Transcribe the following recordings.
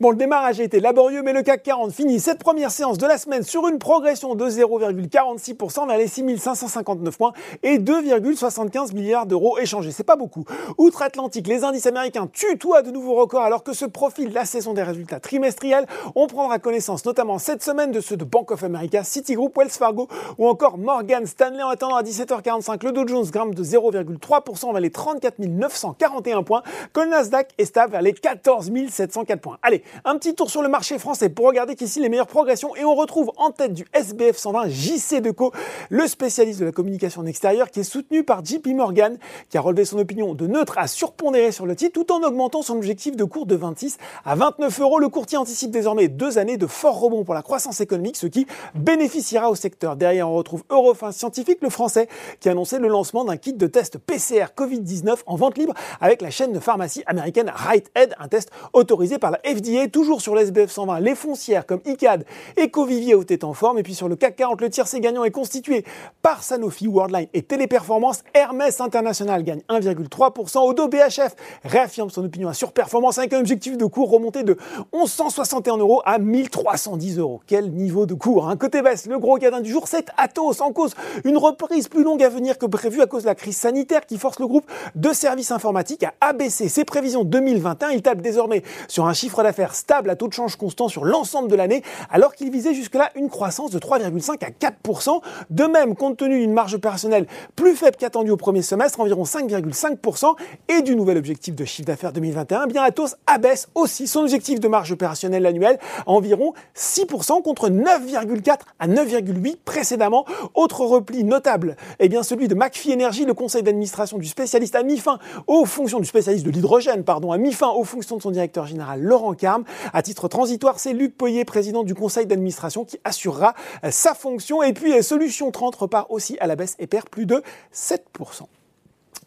Bon, le démarrage a été laborieux, mais le CAC 40 finit cette première séance de la semaine sur une progression de 0,46% vers les 6559 points et 2,75 milliards d'euros échangés. C'est pas beaucoup. Outre-Atlantique, les indices américains tutoient de nouveaux records alors que se profile la saison des résultats trimestriels. On prendra connaissance notamment cette semaine de ceux de Bank of America, Citigroup, Wells Fargo ou encore Morgan Stanley. En attendant à 17h45, le Dow Jones grimpe de 0,3% vers les 34 941 points, que le Nasdaq est stable vers les 14 704 points. Allez, un petit tour sur le marché français pour regarder qu'ici les meilleures progressions et on retrouve en tête du SBF 120 JC Deco, le spécialiste de la communication extérieure qui est soutenu par JP Morgan qui a relevé son opinion de neutre à surpondérer sur le titre tout en augmentant son objectif de cours de 26 à 29 euros. Le courtier anticipe désormais deux années de fort rebond pour la croissance économique, ce qui bénéficiera au secteur. Derrière, on retrouve Eurofins Scientifique, le français, qui a annoncé le lancement d'un kit de test PCR Covid-19 en vente libre avec la chaîne de pharmacie américaine Rite un test autorisé par la FDA, toujours sur l'SBF 120. Les foncières comme ICAD et Covivier ont été en forme. Et puis sur le CAC 40, le tiercé gagnant est constitué par Sanofi, Worldline et Téléperformance. Hermès International gagne 1,3%. Odo BHF réaffirme son opinion à surperformance avec un objectif de cours remonté de 1161 euros à 1310 euros. Quel niveau de cours hein. Côté baisse, le gros gadin du jour, c'est Atos en cause une reprise plus longue à venir que prévu à cause de la crise sanitaire qui force le groupe de services informatiques à abaisser ses prévisions 2021. Il tape désormais sur un chiffre d'affaires stable à taux de change constant sur l'ensemble de l'année, alors qu'il visait jusque-là une croissance de 3,5 à 4%. De même, compte tenu d'une marge opérationnelle plus faible qu'attendue au premier semestre, environ 5,5%, et du nouvel objectif de chiffre d'affaires 2021, bien Atos abaisse aussi son objectif de marge opérationnelle annuelle à environ 6% contre 9,4 à 9,8 précédemment. Autre repli notable, eh bien celui de McPhee Energy, le conseil d'administration du spécialiste a mis fin aux fonctions du spécialiste de l'hydrogène, pardon, a mis fin aux fonctions de son directeur général Laurent Carme. À titre transitoire, c'est Luc Poyer, président du conseil d'administration, qui assurera euh, sa fonction. Et puis, euh, Solution 30 repart aussi à la baisse et perd plus de 7%.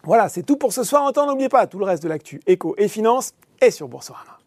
Voilà, c'est tout pour ce soir. En temps, n'oubliez pas tout le reste de l'actu éco et finance est sur Boursorama.